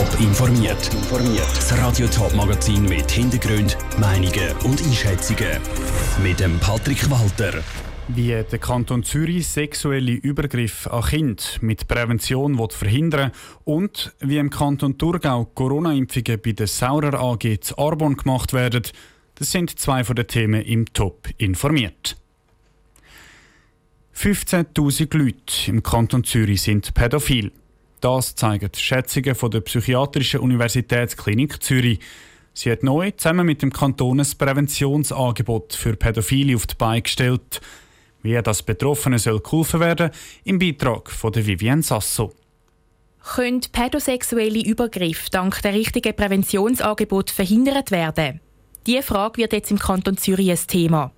Top informiert. Das Radio Top Magazin mit Hintergrund, Meinungen und Einschätzungen mit dem Patrick Walter. Wie der Kanton Zürich sexuelle Übergriffe an Kinder mit Prävention will verhindern und wie im Kanton Thurgau Corona-Impfungen bei der Saurer AG zu Arbon gemacht werden, das sind zwei von den Themen im Top informiert. 15.000 Leute im Kanton Zürich sind pädophil. Das zeigen Schätzungen von der Psychiatrischen Universitätsklinik Zürich. Sie hat neu zusammen mit dem Kanton ein Präventionsangebot für Pädophile auf die Beine gestellt. Wie das Betroffenen soll geholfen werden, im Beitrag von der Vivienne Sasso. Können pädosexuelle Übergriffe dank der richtigen Präventionsangebot verhindert werden? Diese Frage wird jetzt im Kanton Zürich ein Thema.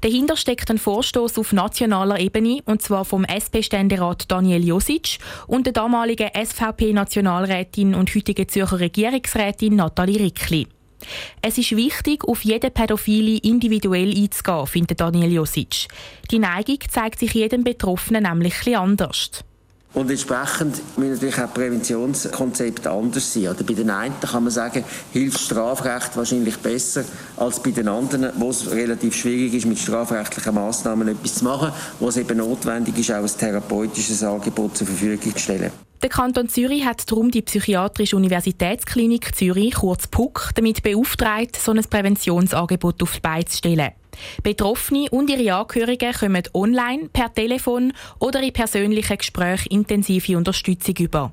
Dahinter steckt ein Vorstoß auf nationaler Ebene, und zwar vom SP-Ständerat Daniel Josic und der damaligen SVP-Nationalrätin und heutigen Zürcher Regierungsrätin Nathalie Rickli. Es ist wichtig, auf jeden Pädophile individuell einzugehen, findet Daniel Josic. Die Neigung zeigt sich jedem Betroffenen nämlich etwas anders. Und entsprechend müssen natürlich auch Präventionskonzepte anders sein. Oder bei den einen kann man sagen, hilft Strafrecht wahrscheinlich besser als bei den anderen, wo es relativ schwierig ist, mit strafrechtlichen Massnahmen etwas zu machen, wo es eben notwendig ist, auch ein therapeutisches Angebot zur Verfügung zu stellen. Der Kanton Zürich hat darum die Psychiatrische Universitätsklinik Zürich, kurz PUC, damit beauftragt, so ein Präventionsangebot auf die Beine zu stellen. Betroffene und ihre Angehörigen kommen online, per Telefon oder in persönlichen Gesprächen intensive Unterstützung über.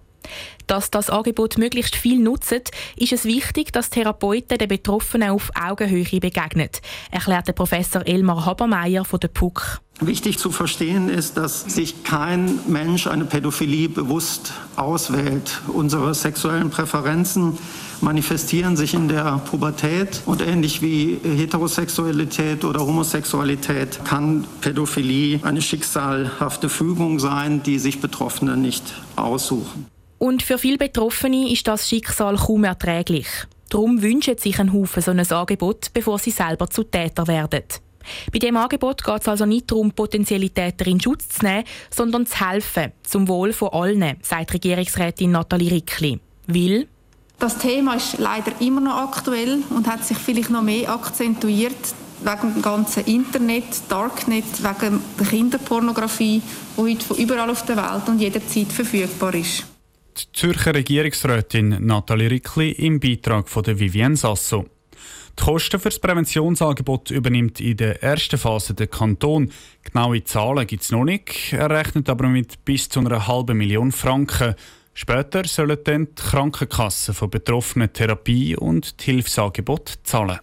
Dass das Angebot möglichst viel nutzt, ist es wichtig, dass Therapeuten den Betroffenen auf Augenhöhe begegnen, erklärte Professor Elmar Habermeier von der PUC. Wichtig zu verstehen ist, dass sich kein Mensch eine Pädophilie bewusst auswählt. Unsere sexuellen Präferenzen manifestieren sich in der Pubertät und ähnlich wie Heterosexualität oder Homosexualität kann Pädophilie eine schicksalhafte Fügung sein, die sich Betroffene nicht aussuchen. Und für viele Betroffene ist das Schicksal kaum erträglich. Darum wünschen sich ein Haufen so ein Angebot, bevor sie selber zu Täter werden. Bei dem Angebot geht es also nicht darum, potenzielle Täter in Schutz zu nehmen, sondern zu helfen, zum Wohl von allen, sagt Regierungsrätin Nathalie Rickli. Weil das Thema ist leider immer noch aktuell und hat sich vielleicht noch mehr akzentuiert wegen dem ganzen Internet, Darknet, wegen der Kinderpornografie, die heute von überall auf der Welt und jederzeit verfügbar ist die Zürcher Regierungsrätin Nathalie Rickli im Beitrag von der Vivienne Sasso. Die Kosten für das Präventionsangebot übernimmt in der ersten Phase der Kanton. Genaue Zahlen gibt es noch nicht. Er rechnet aber mit bis zu einer halben Million Franken. Später sollen dann die Krankenkassen von Betroffenen Therapie und die Hilfsangebote zahlen.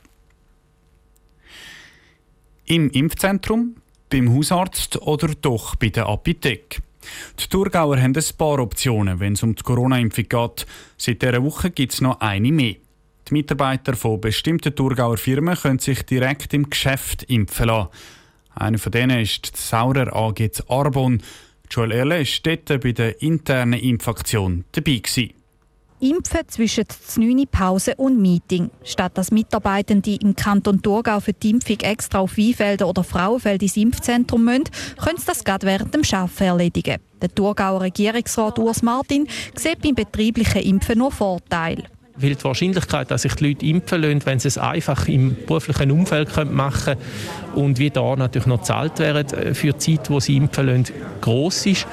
Im Impfzentrum, beim Hausarzt oder doch bei der Apotheke. Die Thurgauer haben ein paar Optionen, wenn es um die Corona-Impfung geht. Seit dieser Woche gibt es noch eine mehr. Die Mitarbeiter von bestimmten Thurgauer Firmen können sich direkt im Geschäft impfen lassen. Eine von denen ist die Saurer AG Arbon. Joel Erle war dort bei der internen Impfaktion dabei. Gewesen. Impfen zwischen 9 Pause und Meeting. Statt dass Mitarbeitende im Kanton Thurgau für die Impfung extra auf Weinfelder oder Frauenfeld ins Impfzentrum müssen, können sie das gerade während dem Arbeiten erledigen. Der Thurgauer Regierungsrat Urs Martin sieht beim betrieblichen Impfen nur Vorteile. Weil die Wahrscheinlichkeit, dass sich die Leute impfen lassen, wenn sie es einfach im beruflichen Umfeld machen können und wie da natürlich noch gezahlt werden äh, für die Zeit, wo sie impfen lassen, gross ist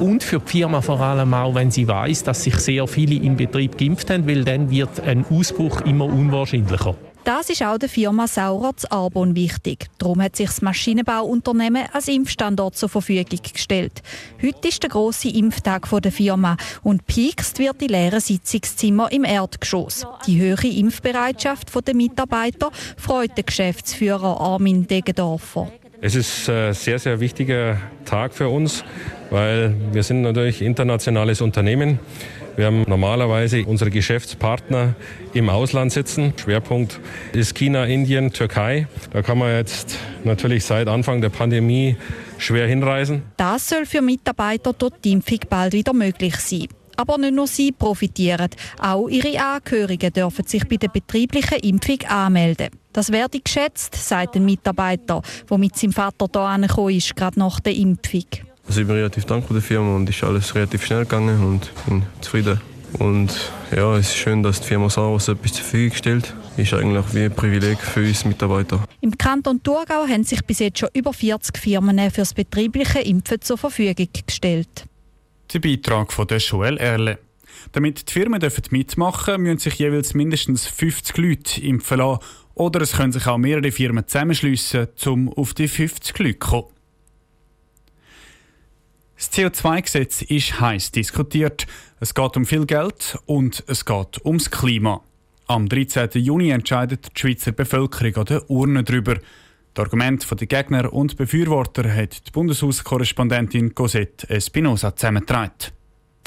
und für die Firma vor allem auch, wenn sie weiß, dass sich sehr viele im Betrieb geimpft haben, weil dann wird ein Ausbruch immer unwahrscheinlicher. Das ist auch der Firma Saurer zu Arbon wichtig. Darum hat sich das Maschinenbauunternehmen als Impfstandort zur Verfügung gestellt. Heute ist der grosse Impftag der Firma und piekst wird die leeren Sitzungszimmer im Erdgeschoss. Die höhere Impfbereitschaft der Mitarbeiter freut den Geschäftsführer Armin Degendorfer. Es ist ein sehr, sehr wichtiger Tag für uns, weil wir sind natürlich internationales Unternehmen. Wir haben normalerweise unsere Geschäftspartner im Ausland sitzen. Schwerpunkt ist China, Indien, Türkei. Da kann man jetzt natürlich seit Anfang der Pandemie schwer hinreisen. Das soll für Mitarbeiter dort Impfung bald wieder möglich sein. Aber nicht nur sie profitieren, auch ihre Angehörigen dürfen sich bei der betrieblichen Impfung anmelden. Das werde geschätzt, sagt ein Mitarbeiter, der mit seinem Vater hier angekommen ist, gerade nach der Impfung. Also ich bin relativ dankbar der Firma und ist alles relativ schnell gegangen und bin zufrieden. Und ja, es ist schön, dass die Firma Saros etwas zur Verfügung stellt. Ist eigentlich wie ein Privileg für uns Mitarbeiter. Im Kanton Thurgau haben sich bis jetzt schon über 40 Firmen für das betriebliche Impfen zur Verfügung gestellt. Der Beitrag von der Joel Erle. Damit die Firmen mitmachen dürfen, müssen sich jeweils mindestens 50 Leute impfen lassen. Oder es können sich auch mehrere Firmen zusammenschliessen, um auf die 50 Leute zu kommen. Das CO2-Gesetz ist heiß diskutiert. Es geht um viel Geld und es geht ums Klima. Am 13. Juni entscheidet die Schweizer Bevölkerung an der Urne darüber. Das Argument der Gegner und Befürworter hat die Bundeshauskorrespondentin Cosette Espinosa zusammengetragen.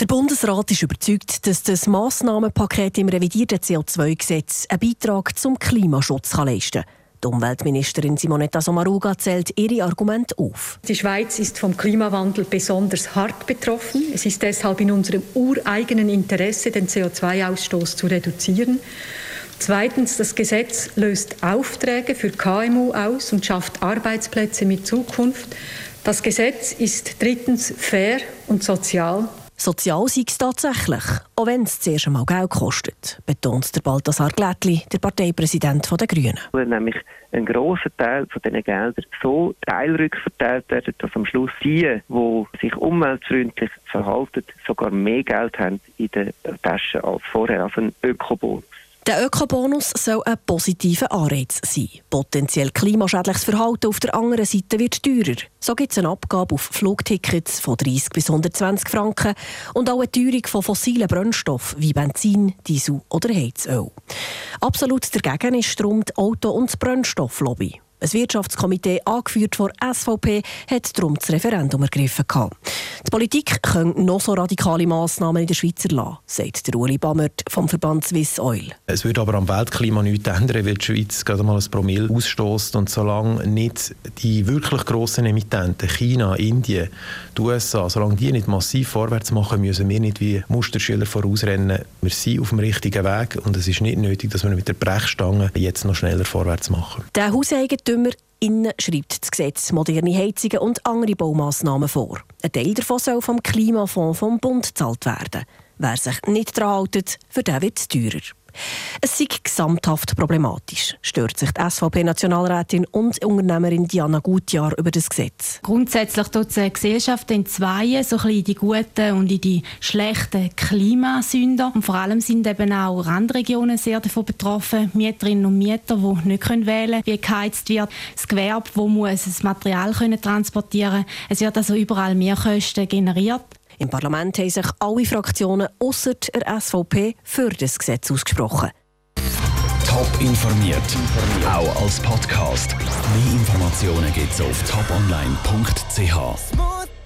Der Bundesrat ist überzeugt, dass das Massnahmenpaket im revidierten CO2-Gesetz einen Beitrag zum Klimaschutz leisten kann. Die Umweltministerin Simonetta Sommaruga zählt ihre Argumente auf. Die Schweiz ist vom Klimawandel besonders hart betroffen. Es ist deshalb in unserem ureigenen Interesse, den CO2-Ausstoß zu reduzieren. Zweitens, das Gesetz löst Aufträge für KMU aus und schafft Arbeitsplätze mit Zukunft. Das Gesetz ist drittens fair und sozial. Sozial sei es tatsächlich, auch wenn es zuerst einmal Geld kostet, betont der Balthasar Glättli, der Parteipräsident der Grünen. Weil nämlich ein grosser Teil von diesen Geldern so teilrückverteilt werden, dass am Schluss die, die sich umweltfreundlich verhalten, sogar mehr Geld haben in der Tasche als vorher, also ein Ökobonus. Der Ökobonus soll ein positiver Anreiz sein. Potenziell klimaschädliches Verhalten auf der anderen Seite wird teurer. So gibt es eine Abgabe auf Flugtickets von 30 bis 120 Franken und auch eine Teuerung von fossilen Brennstoffen wie Benzin, Diesel oder Heizöl. Absolut dagegen ist darum die Auto- und Brennstofflobby. Ein Wirtschaftskomitee, angeführt von SVP, hat darum das Referendum ergriffen. Die Politik könnte noch so radikale Massnahmen in der Schweiz erlassen, sagt der Uli Bammert vom Verband Swiss Oil. Es würde aber am Weltklima nichts ändern, weil die Schweiz gerade mal ein Promille ausstößt. Und solange nicht die wirklich grossen Emittenten, China, Indien, die USA, solange die nicht massiv vorwärts machen, müssen wir nicht wie Musterschüler vorausrennen. Wir sind auf dem richtigen Weg und es ist nicht nötig, dass wir mit der Brechstange jetzt noch schneller vorwärts machen. Der Hauseigentümer Innen schreibt das Gesetz moderne Heizungen und andere Baumaßnahmen vor. Ein Teil davon soll vom Klimafonds vom Bund gezahlt werden. Wer sich nicht daran hält, für den wird es teurer. Es sei gesamthaft problematisch, stört sich die SVP-Nationalrätin und Unternehmerin Diana Gutjahr über das Gesetz. Grundsätzlich tut die Gesellschaft in zwei, so ein in die guten und in die schlechten Klimasünder. Und vor allem sind eben auch Randregionen sehr davon betroffen. Mieterinnen und Mieter, die nicht wählen können, wie geheizt wird. Das Gewerbe, muss das Material können transportieren Es wird also überall Mehrkosten generiert. Im Parlament haben sich alle Fraktionen außer der SVP für das Gesetz ausgesprochen. Top informiert, auch als Podcast. Mehr Informationen gibt es auf toponline.ch.